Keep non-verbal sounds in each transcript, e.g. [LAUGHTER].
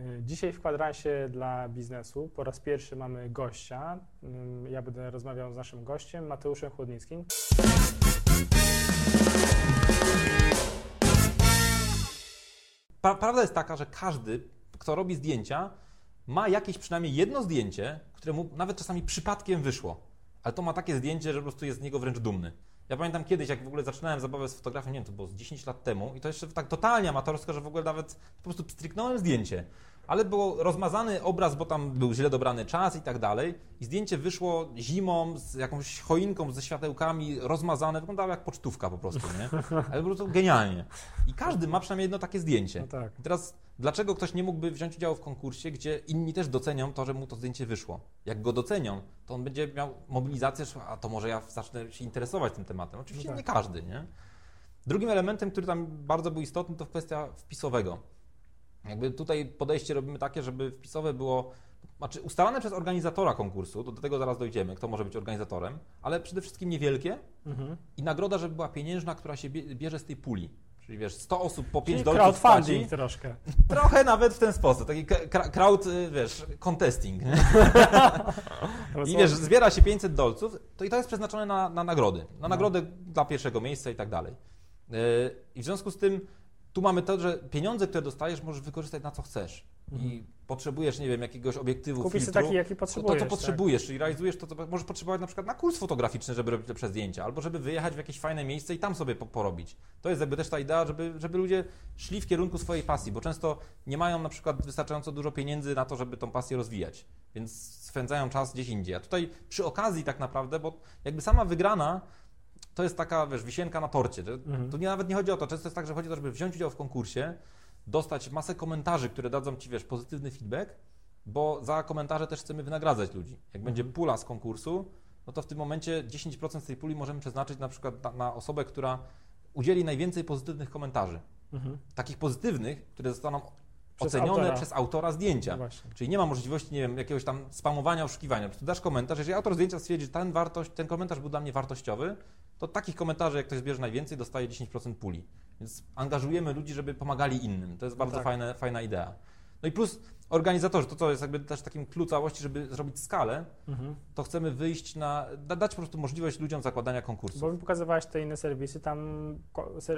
Y, Dzisiaj w kwadransie dla biznesu po raz pierwszy mamy gościa. Ym, Ja będę rozmawiał z naszym gościem, Mateuszem Chłodnickim. Prawda jest taka, że każdy, kto robi zdjęcia, ma jakieś przynajmniej jedno zdjęcie, które mu nawet czasami przypadkiem wyszło. Ale to ma takie zdjęcie, że po prostu jest z niego wręcz dumny. Ja pamiętam kiedyś, jak w ogóle zaczynałem zabawę z fotografią, nie wiem, to było z 10 lat temu i to jeszcze tak totalnie amatorsko, że w ogóle nawet po prostu stryknąłem zdjęcie. Ale był rozmazany obraz, bo tam był źle dobrany czas i tak dalej. I zdjęcie wyszło zimą, z jakąś choinką, ze światełkami, rozmazane. Wyglądało jak pocztówka po prostu, nie? Ale po prostu genialnie. I każdy ma przynajmniej jedno takie zdjęcie. No tak. I teraz, dlaczego ktoś nie mógłby wziąć udziału w konkursie, gdzie inni też docenią to, że mu to zdjęcie wyszło? Jak go docenią, to on będzie miał mobilizację, a to może ja zacznę się interesować tym tematem. Oczywiście No tak. nie każdy, nie? Drugim elementem, który tam bardzo był istotny, to kwestia wpisowego. Jakby tutaj podejście robimy takie, żeby wpisowe było znaczy ustalane przez organizatora konkursu, to do tego zaraz dojdziemy, kto może być organizatorem, ale przede wszystkim niewielkie Mhm. i nagroda, żeby była pieniężna, która się bie- bierze z tej puli. Czyli wiesz, 100 osób po 5 Czyli dolców crowdfunding troszkę. [LAUGHS] Trochę nawet w ten sposób, taki crowd, y, wiesz, contesting. [LAUGHS] I wiesz, zbiera się 500 dolców, to i to jest przeznaczone na, na nagrody. Na nagrodę dla pierwszego miejsca i tak dalej. Yy, I w związku z tym tu mamy to, że pieniądze, które dostajesz, możesz wykorzystać na co chcesz. I potrzebujesz, nie wiem, jakiegoś obiektywu, Kupisz filtru. taki, jaki To, to, potrzebujesz. co tak? potrzebujesz, czyli realizujesz to, co możesz potrzebować na przykład na kurs fotograficzny, żeby robić lepsze zdjęcia, albo żeby wyjechać w jakieś fajne miejsce i tam sobie po, porobić. To jest jakby też ta idea, żeby, żeby ludzie szli w kierunku swojej pasji, bo często nie mają na przykład wystarczająco dużo pieniędzy na to, żeby tą pasję rozwijać, więc spędzają czas gdzieś indziej. A tutaj przy okazji tak naprawdę, bo jakby sama wygrana to jest taka, wiesz, wisienka na torcie. że Mhm. Tu nie, nawet nie chodzi o to, często jest tak, że chodzi o to, żeby wziąć udział w konkursie, dostać masę komentarzy, które dadzą Ci, wiesz, pozytywny feedback, bo za komentarze też chcemy wynagradzać ludzi. Jak będzie Mhm. pula z konkursu, no to w tym momencie 10% z tej puli możemy przeznaczyć na przykład na, na osobę, która udzieli najwięcej pozytywnych komentarzy. Mhm. Takich pozytywnych, które zostaną Przez ocenione autora. przez autora zdjęcia. No Właśnie. Czyli nie ma możliwości, nie wiem, jakiegoś tam spamowania, oszukiwania. Prostu dasz komentarz, jeżeli autor zdjęcia stwierdzi, że ten, wartość, ten komentarz był dla mnie wartościowy, to takich komentarzy, jak ktoś zbierze najwięcej, dostaje 10% puli. Więc angażujemy ludzi, żeby pomagali innym. To jest bardzo tak. fajne, fajna idea. No i plus organizatorzy, to co jest jakby też takim clue całości, żeby zrobić skalę, Mhm. to chcemy wyjść na, da- dać po prostu możliwość ludziom zakładania konkursów. Bo mi pokazywałeś te inne serwisy, tam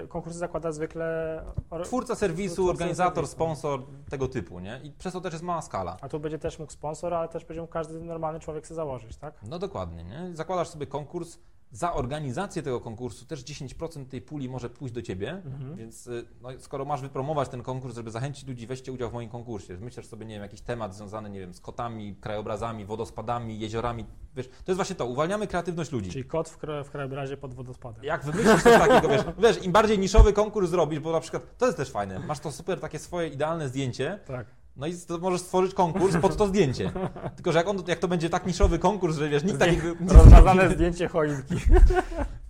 konkursy zakłada zwykle... or- Twórca serwisu, Twórca organizator, serwisu. sponsor, tego typu, nie? I przez to też jest mała skala. A tu będzie też mógł sponsor, ale też będzie mógł każdy normalny człowiek sobie założyć, tak? No dokładnie, nie? Zakładasz sobie konkurs, za organizację tego konkursu też 10% tej puli może pójść do ciebie, Mhm. więc y, no, skoro masz wypromować ten konkurs, żeby zachęcić ludzi, weźcie udział w moim konkursie, myślisz sobie, nie wiem, jakiś temat związany, nie wiem, z kotami, krajobrazami, wodospadami, jeziorami, wiesz, to jest właśnie to, uwalniamy kreatywność ludzi. Czyli kot w, kra- w krajobrazie pod wodospadem. Jak wymyślisz coś takiego, wiesz, [LAUGHS] wiesz, im bardziej niszowy konkurs zrobisz, bo na przykład, to jest też fajne, masz to super takie swoje idealne zdjęcie, Tak. No i to możesz stworzyć konkurs pod to zdjęcie. [LAUGHS] Tylko, że jak, on, jak to będzie tak niszowy konkurs, że wiesz, nikt takiego... Rozmazane zdjęcie choinki. [LAUGHS]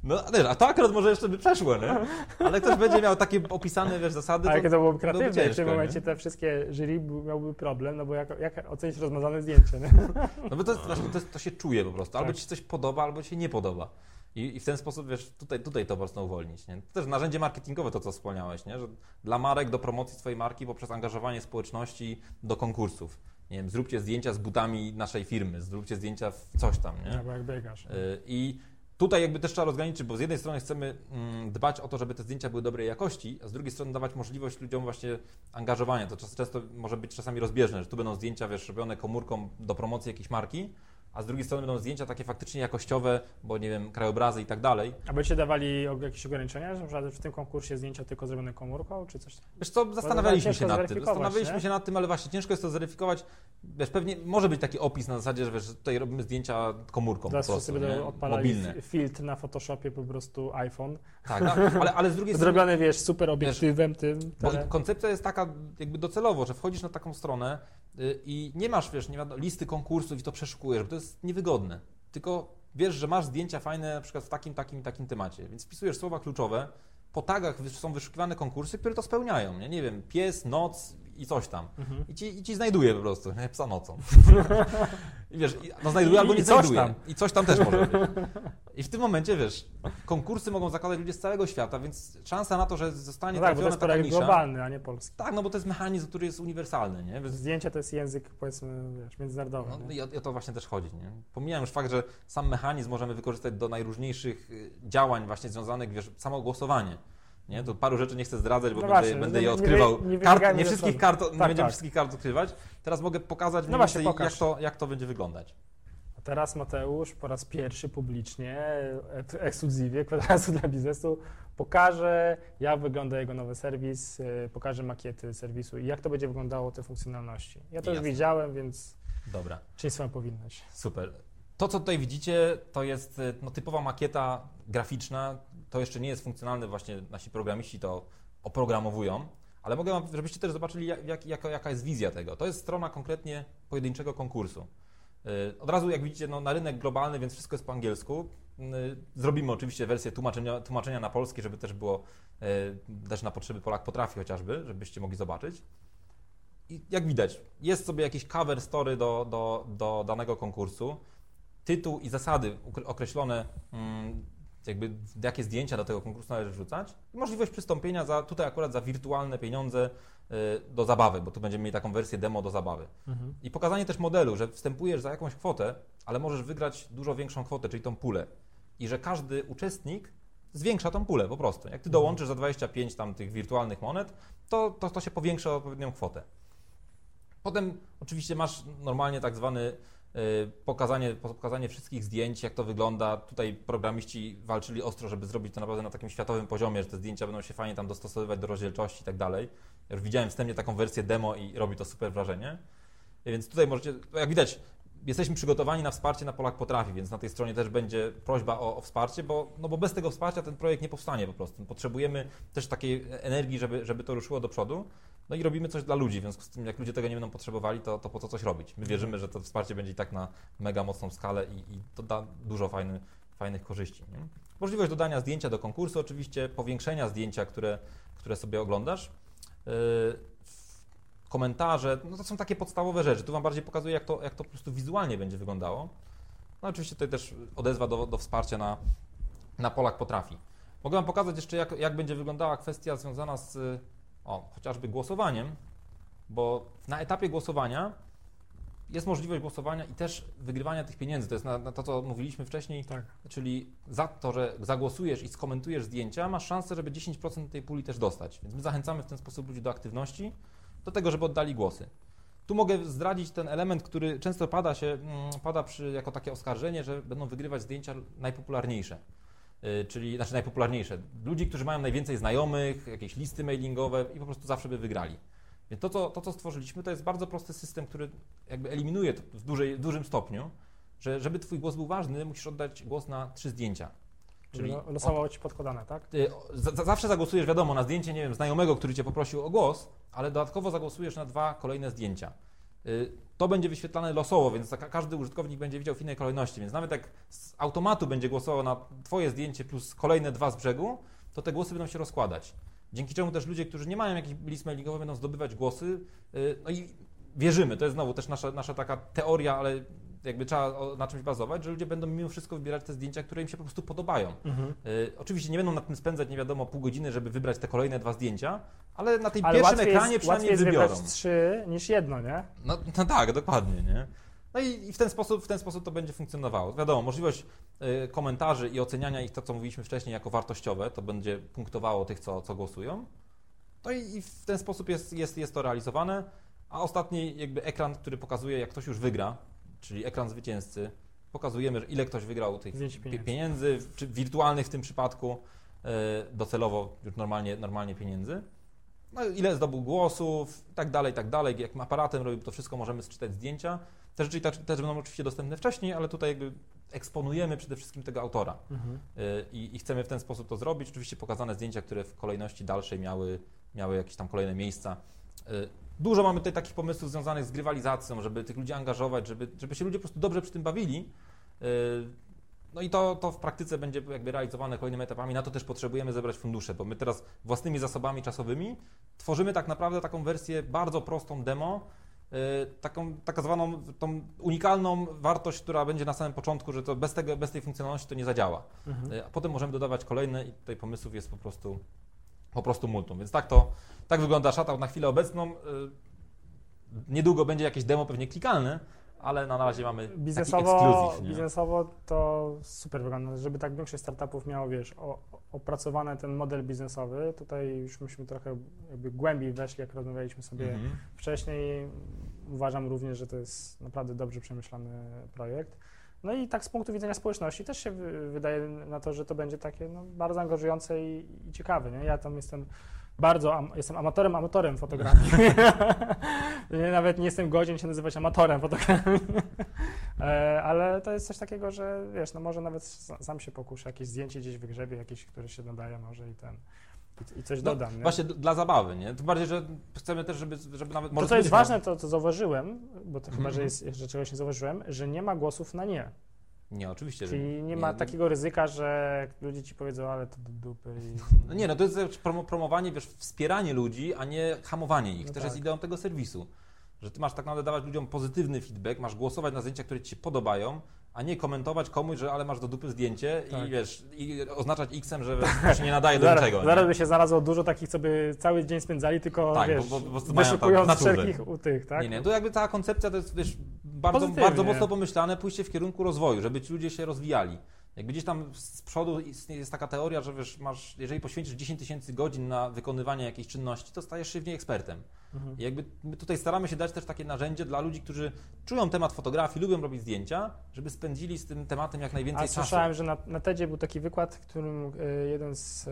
No, wiesz, a to akurat może jeszcze by przeszło, nie? Ale ktoś będzie miał takie opisane, wiesz, zasady, A jakie to byłoby kreatywne, w tym ciężko, momencie nie? te wszystkie jury by- miałby problem, no bo jak, jak ocenić rozmazane zdjęcie, nie? No bo to, właśnie, to, to się czuje po prostu. Albo Tak. ci się coś podoba, albo ci się nie podoba. I, I w ten sposób, wiesz, tutaj, tutaj to mocno uwolnić, nie? To też narzędzie marketingowe, to co wspomniałeś, nie? Że dla marek do promocji swojej marki poprzez angażowanie społeczności do konkursów. Nie wiem, zróbcie zdjęcia z butami naszej firmy, zróbcie zdjęcia w coś tam, nie? Albo jak biegasz. Y, I tutaj jakby też trzeba rozgraniczyć, bo z jednej strony chcemy mm, dbać o to, żeby te zdjęcia były dobrej jakości, a z drugiej strony dawać możliwość ludziom właśnie angażowania. To często może być czasami rozbieżne, że tu będą zdjęcia, wiesz, robione komórką do promocji jakiejś marki, a z drugiej strony będą zdjęcia takie faktycznie jakościowe, bo nie wiem, krajobrazy i tak dalej. A będziecie dawali jakieś ograniczenia, że na w tym konkursie zdjęcia tylko zrobione komórką, czy coś? Wiesz co, zastanawialiśmy się nad tym. Zastanawialiśmy nie? się nad tym, ale właśnie ciężko jest to zweryfikować. Wiesz, pewnie może być taki opis na zasadzie, że wiesz, tutaj robimy zdjęcia komórką Teraz po prostu, będą odpalali mobilne. fi- filtr na Photoshopie po prostu iPhone. Tak, no, ale, ale z drugiej [LAUGHS] strony Zrobiony, wiesz, super obiektywem tym. Bo Tele... koncepcja jest taka jakby docelowo, że wchodzisz na taką stronę i nie masz, wiesz, nie wiadomo, listy konkursów i to przeszukujesz, bo to jest niewygodne. Tylko wiesz, że masz zdjęcia fajne na przykład w takim, takim i takim temacie, więc wpisujesz słowa kluczowe, po tagach są wyszukiwane konkursy, które to spełniają, nie? nie wiem, pies, noc i coś tam. Mhm. I ci, I ci znajduje po prostu, nie? psa nocą. I wiesz, i- no znajduje albo I nie coś znajduje. tam. I coś tam też może być. [LAUGHS] I w tym momencie, wiesz, konkursy mogą zakładać ludzie z całego świata, więc szansa na to, że zostanie No tak, trafiona taka nisza... globalny, a nie polski. Tak, no bo to jest mechanizm, który jest uniwersalny, nie? Więc Zdjęcia to jest język, powiedzmy, wiesz, międzynarodowy. no, i o, i o to właśnie też chodzi. Nie? Pomijam już fakt, że sam mechanizm możemy wykorzystać do najróżniejszych y, działań właśnie związanych, wiesz, samo głosowanie. Nie? To paru rzeczy nie chcę zdradzać, bo No będę, będę nie- je nie odkrywał. wy- nie kart, nie wszystkich kart, nie Tak, będziemy tak. wszystkich kart odkrywać. Teraz mogę pokazać mniej właśnie, pokaż. jak, to, jak to będzie wyglądać. A teraz Mateusz po raz pierwszy publicznie, e- ekskluzywie kwadrasu dla biznesu, pokaże, jak wygląda jego nowy serwis, e, pokaże makiety serwisu i jak to będzie wyglądało, te funkcjonalności. Ja to już Jasne. widziałem, więc Dobra. czyń swoją powinność. Super. To, co tutaj widzicie, to jest y, no, typowa makieta graficzna. To jeszcze nie jest funkcjonalne, właśnie nasi programiści to oprogramowują, ale mogę wam, żebyście też zobaczyli, jak, jak, jaka, jest wizja tego. To jest strona konkretnie pojedynczego konkursu. Y, Od razu, jak widzicie, no, na rynek globalny, więc wszystko jest po angielsku. Y, Zrobimy oczywiście wersję tłumaczenia, tłumaczenia na polski, żeby też było y, też na potrzeby Polak potrafi chociażby, żebyście mogli zobaczyć. I jak widać, jest sobie jakiś cover story do, do, do danego konkursu, tytuł i zasady określone, mm, jakby jakie zdjęcia do tego konkursu należy wrzucać, i możliwość przystąpienia za, tutaj akurat za wirtualne pieniądze y, do zabawy, bo tu będziemy mieli taką wersję demo do zabawy. Mhm. I pokazanie też modelu, że wstępujesz za jakąś kwotę, ale możesz wygrać dużo większą kwotę, czyli tą pulę. I że każdy uczestnik zwiększa tą pulę po prostu. Jak ty dołączysz za 25 tam tych wirtualnych monet, to, to, to się powiększa o odpowiednią kwotę. Potem oczywiście masz normalnie tak zwany pokazanie, pokazanie wszystkich zdjęć, jak to wygląda. Tutaj programiści walczyli ostro, żeby zrobić to naprawdę na takim światowym poziomie, że te zdjęcia będą się fajnie tam dostosowywać do rozdzielczości i tak dalej. Już widziałem wstępnie taką wersję demo i robi to super wrażenie. Więc tutaj możecie, jak widać, jesteśmy przygotowani na wsparcie na Polak Potrafi, więc na tej stronie też będzie prośba o, o wsparcie, bo, no bo bez tego wsparcia ten projekt nie powstanie po prostu. Potrzebujemy też takiej energii, żeby, żeby to ruszyło do przodu. No i robimy coś dla ludzi, w związku z tym, jak ludzie tego nie będą potrzebowali, to, to po co coś robić? My wierzymy, że to wsparcie będzie i tak na mega mocną skalę i, i to da dużo fajny, fajnych korzyści. Nie? Możliwość dodania zdjęcia do konkursu, oczywiście, powiększenia zdjęcia, które, które sobie oglądasz. Yy, komentarze, no to są takie podstawowe rzeczy. Tu Wam bardziej pokazuję, jak to, jak to po prostu wizualnie będzie wyglądało. No oczywiście tutaj też odezwa do, do wsparcia na, na Polak potrafi. Mogę Wam pokazać jeszcze, jak, jak będzie wyglądała kwestia związana z o, chociażby głosowaniem, bo na etapie głosowania jest możliwość głosowania i też wygrywania tych pieniędzy. To jest na, na to, co mówiliśmy wcześniej, Tak. czyli za to, że zagłosujesz i skomentujesz zdjęcia, masz szansę, żeby 10% tej puli też dostać. Więc my zachęcamy w ten sposób ludzi do aktywności, do tego, żeby oddali głosy. Tu mogę zdradzić ten element, który często pada, się, mm, pada przy, jako takie oskarżenie, że będą wygrywać zdjęcia najpopularniejsze. Yy, czyli, znaczy najpopularniejsze. Ludzi, którzy mają najwięcej znajomych, jakieś listy mailingowe i po prostu zawsze by wygrali. Więc to, co, to, co stworzyliśmy, to jest bardzo prosty system, który jakby eliminuje w, dużej, w dużym stopniu, że żeby Twój głos był ważny, musisz oddać głos na trzy zdjęcia. Czyli losowo ci podkładane, tak? Ty za- zawsze zagłosujesz, wiadomo, na zdjęcie, nie wiem, znajomego, który cię poprosił o głos, ale dodatkowo zagłosujesz na dwa kolejne zdjęcia. Y, To będzie wyświetlane losowo, więc każdy użytkownik będzie widział w innej kolejności, więc nawet jak z automatu będzie głosował na twoje zdjęcie plus kolejne dwa z brzegu, to te głosy będą się rozkładać. Dzięki czemu też ludzie, którzy nie mają jakichś list mailingowych, będą zdobywać głosy. y, No i wierzymy, to jest znowu też nasza, nasza taka teoria, ale jakby trzeba na czymś bazować, że ludzie będą mimo wszystko wybierać te zdjęcia, które im się po prostu podobają. Mhm. Y, oczywiście nie będą na tym spędzać nie wiadomo pół godziny, żeby wybrać te kolejne dwa zdjęcia, ale na tym Ale pierwszym ekranie jest, przynajmniej łatwiej jest wybiorą. wybrać trzy niż jedno, nie? No, no tak, dokładnie, nie? No i, w, ten sposób, w ten sposób to będzie funkcjonowało. Wiadomo, możliwość y, komentarzy i oceniania ich, to co mówiliśmy wcześniej, jako wartościowe, to będzie punktowało tych, co, co głosują. No i, i w ten sposób jest, jest, jest to realizowane. A ostatni jakby ekran, który pokazuje, jak ktoś już wygra, czyli ekran zwycięzcy, pokazujemy, ile ktoś wygrał tych pieniędzy. pieniędzy, czy wirtualnych w tym przypadku, y, docelowo już normalnie, normalnie pieniędzy. No, ile zdobył głosów, i tak dalej, tak dalej. Jakim aparatem robił to wszystko, możemy sczytać zdjęcia. Te rzeczy też będą oczywiście dostępne wcześniej, ale tutaj jakby eksponujemy przede wszystkim tego autora. Mhm. Y, I, I chcemy w ten sposób to zrobić. Oczywiście pokazane zdjęcia, które w kolejności dalszej miały, miały jakieś tam kolejne miejsca. Y, Dużo mamy tutaj takich pomysłów związanych z grywalizacją, żeby tych ludzi angażować, żeby, żeby się ludzie po prostu dobrze przy tym bawili. Y, no i to, to w praktyce będzie jakby realizowane kolejnymi etapami. Na to też potrzebujemy zebrać fundusze, bo my teraz własnymi zasobami czasowymi tworzymy tak naprawdę taką wersję bardzo prostą demo, yy, taką tak zwaną tą unikalną wartość, która będzie na samym początku, że to bez, tego, bez tej funkcjonalności to nie zadziała. Mhm. A potem możemy dodawać kolejne i tutaj pomysłów jest po prostu, po prostu multum. Więc tak to, tak wygląda shoutout na chwilę obecną. Yy, Niedługo będzie jakieś demo pewnie klikalne, ale na razie mamy Biznesowo, biznesowo to super wygląda, żeby tak większość startupów miało, wiesz, opracowany ten model biznesowy. Tutaj już myśmy trochę jakby głębiej weszli, jak rozmawialiśmy sobie Mhm. wcześniej. Uważam również, że to jest naprawdę dobrze przemyślany projekt. No i tak z punktu widzenia społeczności też się wy- wydaje na to, że to będzie takie no, bardzo angażujące i, i ciekawe. Nie? Ja tam jestem bardzo, am, jestem amatorem, amatorem fotografii. [LAUGHS] nawet nie jestem godzien się nazywać amatorem fotografii. E, Ale to jest coś takiego, że wiesz, no może nawet sam się pokuszę, jakieś zdjęcie gdzieś wygrzebie, jakieś, które się nadaje może i ten, i, coś No, dodam. nie? Właśnie dla zabawy, nie? Tym bardziej, że chcemy też, żeby, żeby nawet... To, co jest ważne, to co zauważyłem, bo to chyba, Mhm. że, jest, że czegoś nie zauważyłem, że nie ma głosów na nie. Nie, oczywiście, Czyli nie ma takiego ryzyka, że ludzie ci powiedzą, ale to do dupy. I... [LAUGHS] No nie, no to jest promowanie, wiesz, wspieranie ludzi, a nie hamowanie ich. No też tak. jest ideą tego serwisu. Że ty masz tak naprawdę dawać ludziom pozytywny feedback, masz głosować na zdjęcia, które ci się podobają, a nie komentować komuś, że ale masz do dupy zdjęcie Tak. i wiesz, i oznaczać X-em, że to [LAUGHS] się nie nadaje do niczego. zaraz by się znalazło dużo takich, co by cały dzień spędzali, tylko Tak, wiesz, bo- bo prostu mają wyszukując tak wszelkich u tych, tak? Nie, nie, to jakby cała koncepcja to jest wiesz, bardzo, Pozytywnie. bardzo mocno pomyślane, pójście w kierunku rozwoju, żeby ci ludzie się rozwijali. Jak gdzieś tam z przodu jest taka teoria, że wiesz, masz, jeżeli poświęcisz 10 tysięcy godzin na wykonywanie jakiejś czynności, to stajesz się w niej ekspertem. Mhm. I jakby my tutaj staramy się dać też takie narzędzie dla ludzi, którzy czują temat fotografii, lubią robić zdjęcia, żeby spędzili z tym tematem jak najwięcej A czasu. słyszałem, że na, na TEDzie był taki wykład, którym e, jeden z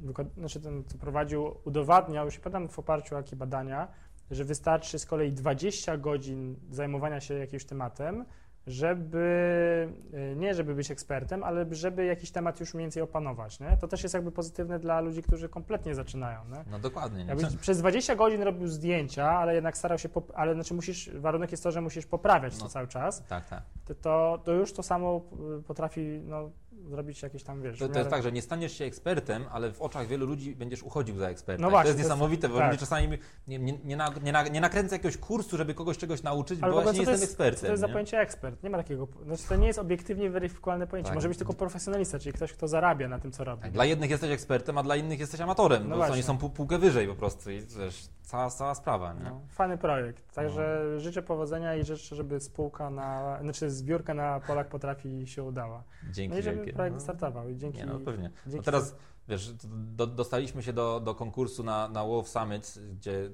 wykład, znaczy ten, co prowadził, udowadniał, już nie pamiętam w oparciu o jakie badania, że wystarczy z kolei 20 godzin zajmowania się jakimś tematem, żeby, e, nie żeby być ekspertem, ale żeby jakiś temat już mniej więcej opanować, nie? To też jest jakby pozytywne dla ludzi, którzy kompletnie zaczynają, nie? No dokładnie. Nie? Jakbyś przez 20 godzin robił zdjęcia, ale jednak starał się, ale znaczy musisz, warunek jest to, że musisz poprawiać to No. cały czas, Tak, tak. to, to, to już to samo y, potrafi no, zrobić jakieś tam, wiesz... To, to jest tak, że nie staniesz się ekspertem, ale w oczach wielu ludzi będziesz uchodził za eksperta. No właśnie, to jest to jest- niesamowite, bo tak. czasami nie, nie, nie, na, nie, na, nie nakręcę jakiegoś kursu, żeby kogoś czegoś nauczyć, Ale bo właśnie nie jestem jest, ekspertem. to jest za nie? pojęcie ekspert? Nie ma takiego, znaczy to nie jest obiektywnie weryfikowalne pojęcie, Tak. może być tylko profesjonalista, czyli ktoś, kto zarabia na tym, co robi. Tak, Dla jednych jesteś ekspertem, a dla innych jesteś amatorem, No bo właśnie. oni są pół, półkę wyżej po prostu i wiesz, cała, cała sprawa. Nie? No, fajny projekt, także życzę powodzenia i życzę, żeby spółka na, znaczy zbiórka na Polak potrafi się udała. Dzięki No żeby. Projekt No. startował i dzięki... Nie, no pewnie. No dzięki teraz, wiesz, do, dostaliśmy się do, do konkursu na, na WoW Summit, gdzie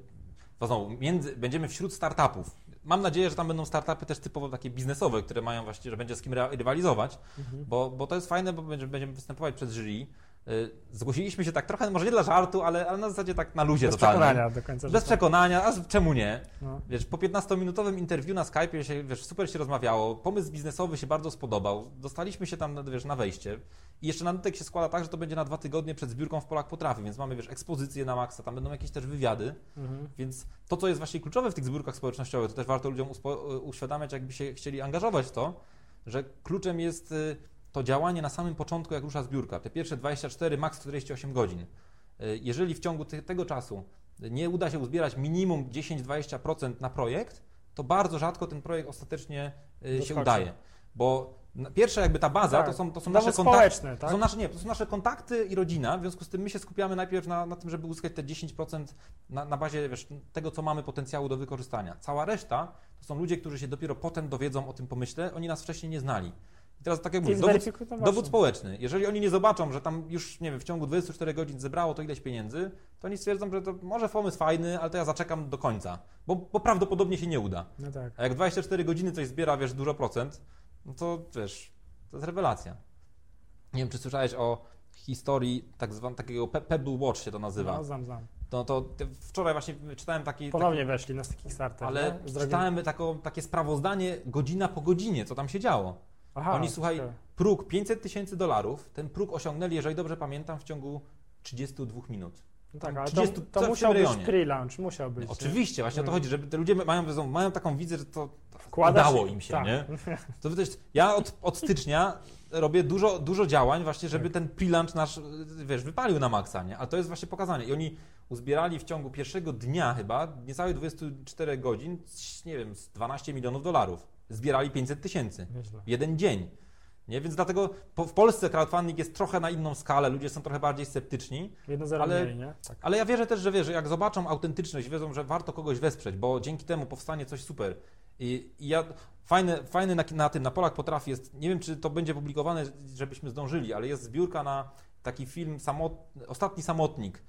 to znowu, między, będziemy wśród startupów. Mam nadzieję, że tam będą startupy też typowo takie biznesowe, które mają właśnie, że będzie z kim ry- rywalizować, Mhm. bo, bo to jest fajne, bo będzie- będziemy występować przed jury. Y, Zgłosiliśmy się tak trochę, może nie dla żartu, ale, ale na zasadzie tak na luzie Bez totalnym. przekonania do końca Bez życia. przekonania, a czemu nie? No. Wiesz, po 15-minutowym interwiu na Skype'ie się, wiesz, super się rozmawiało, pomysł biznesowy się bardzo spodobał, dostaliśmy się tam, wiesz, na wejście i jeszcze na dodatek się składa tak, że to będzie na dwa tygodnie przed zbiórką w Polak Potrafi, więc mamy, wiesz, ekspozycję na maksa, tam będą jakieś też wywiady, Mhm. więc to, co jest właśnie kluczowe w tych zbiórkach społecznościowych, to też warto ludziom uświadamiać, jakby się chcieli angażować w to, że kluczem jest y, to działanie na samym początku, jak rusza zbiórka. Te pierwsze 24, maks 48 godzin. Y, Jeżeli w ciągu te, tego czasu nie uda się uzbierać minimum 10-20% na projekt, to bardzo rzadko ten projekt ostatecznie y, się udaje. Bo pierwsza jakby ta baza Tak. to są, to są nasze kontakty. tak? są nasze, nie, to są nasze kontakty i rodzina, w związku z tym my się skupiamy najpierw na, na tym, żeby uzyskać te 10% na, na bazie wiesz, tego, co mamy potencjału do wykorzystania. Cała reszta to są ludzie, którzy się dopiero potem dowiedzą o tym pomyśle, oni nas wcześniej nie znali. Teraz tak jak I mówię, dowód, dowód społeczny. Jeżeli oni nie zobaczą, że tam już, nie wiem, w ciągu 24 godzin zebrało to ileś pieniędzy, to oni stwierdzą, że to może pomysł fajny, ale to ja zaczekam do końca, bo, bo prawdopodobnie się nie uda. No tak. A jak 24 godziny coś zbiera, wiesz, dużo procent, no to wiesz, to jest rewelacja. Nie wiem, czy słyszałeś o historii tak zwanego takiego Pe- Pebble Watch się to nazywa. No, znam, znam. No to wczoraj właśnie czytałem taki, taki Ponownie weszli na Kickstarter. ale? Zrobili- czytałem taką, takie sprawozdanie godzina po godzinie, co tam się działo. Aha, Oni, słuchaj, ciekawe. próg 500 tysięcy dolarów, ten próg osiągnęli, jeżeli dobrze pamiętam, w ciągu 32 minut. No tak, ale 30 to, to musiał być pre-launch, musiał być. nie? Oczywiście, właśnie o to Mm. chodzi, żeby te ludzie mają, mają taką widzę, że to Wkładasz udało im się, tak. nie? [LAUGHS] To to jest, ja od, od stycznia robię dużo, dużo działań właśnie, żeby Tak. ten pre-launch nasz, wiesz, wypalił na maksa, nie? A to jest właśnie pokazanie. I oni uzbierali w ciągu pierwszego dnia chyba, niecałe 24 godzin, nie wiem, z 12 milionów dolarów. Zbierali 500 tysięcy. W jeden dzień. Nie? Więc dlatego po, w Polsce crowdfunding jest trochę na inną skalę, ludzie są trochę bardziej sceptyczni, Jedno zero Ale- mniej, nie? Tak. ale ja wierzę też, że wiesz, jak zobaczą autentyczność, wiedzą, że warto kogoś wesprzeć, bo dzięki temu powstanie coś super. I, i ja, fajny, fajny na, na tym, na Polak Potrafi jest, nie wiem czy to będzie publikowane, żebyśmy zdążyli, ale jest zbiórka na taki film samot, Ostatni Samotnik.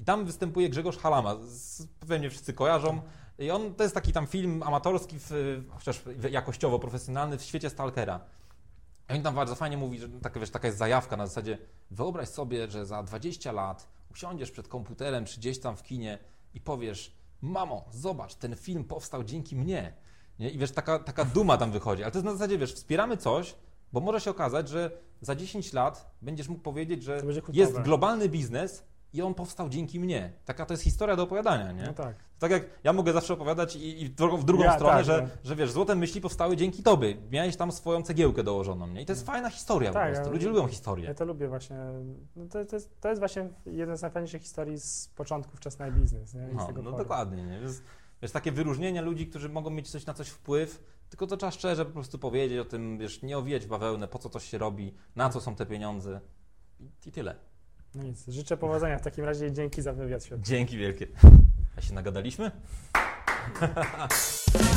I tam występuje Grzegorz Halama, z, pewnie wszyscy kojarzą. I on, to jest taki tam film amatorski, w, chociaż jakościowo profesjonalny w świecie Stalkera. I on tam bardzo fajnie mówi, że taka, wiesz, taka jest zajawka na zasadzie wyobraź sobie, że za 20 lat usiądziesz przed komputerem czy gdzieś tam w kinie i powiesz mamo, zobacz, ten film powstał dzięki mnie. Nie? I wiesz, taka, taka duma tam wychodzi. Ale to jest na zasadzie, wiesz, wspieramy coś, bo może się okazać, że za 10 lat będziesz mógł powiedzieć, że jest globalny biznes i on powstał dzięki mnie. Taka to jest historia do opowiadania, nie? No tak. Tak jak ja mogę zawsze opowiadać i, i w drugą, Ja, stronę, tak, że, no. że wiesz, złote myśli powstały dzięki tobie. Miałeś tam swoją cegiełkę dołożoną, nie? I to jest fajna historia Tak, po prostu. ja- Ludzie lubią historię. Ja to lubię właśnie. No to, to, jest, to jest właśnie jeden z najfajniejszych historii z początku wczesnej biznes. Nie? I No, no dokładnie, nie? Więc, wiesz, takie wyróżnienie ludzi, którzy mogą mieć coś na coś wpływ, tylko to trzeba szczerze po prostu powiedzieć o tym, wiesz, nie owijać bawełnę, po co coś się robi, na co są te pieniądze i, i tyle. No nic, życzę powodzenia w takim razie i dzięki za wywiad świetny. Dzięki wielkie. A się nagadaliśmy? [LAUGHS]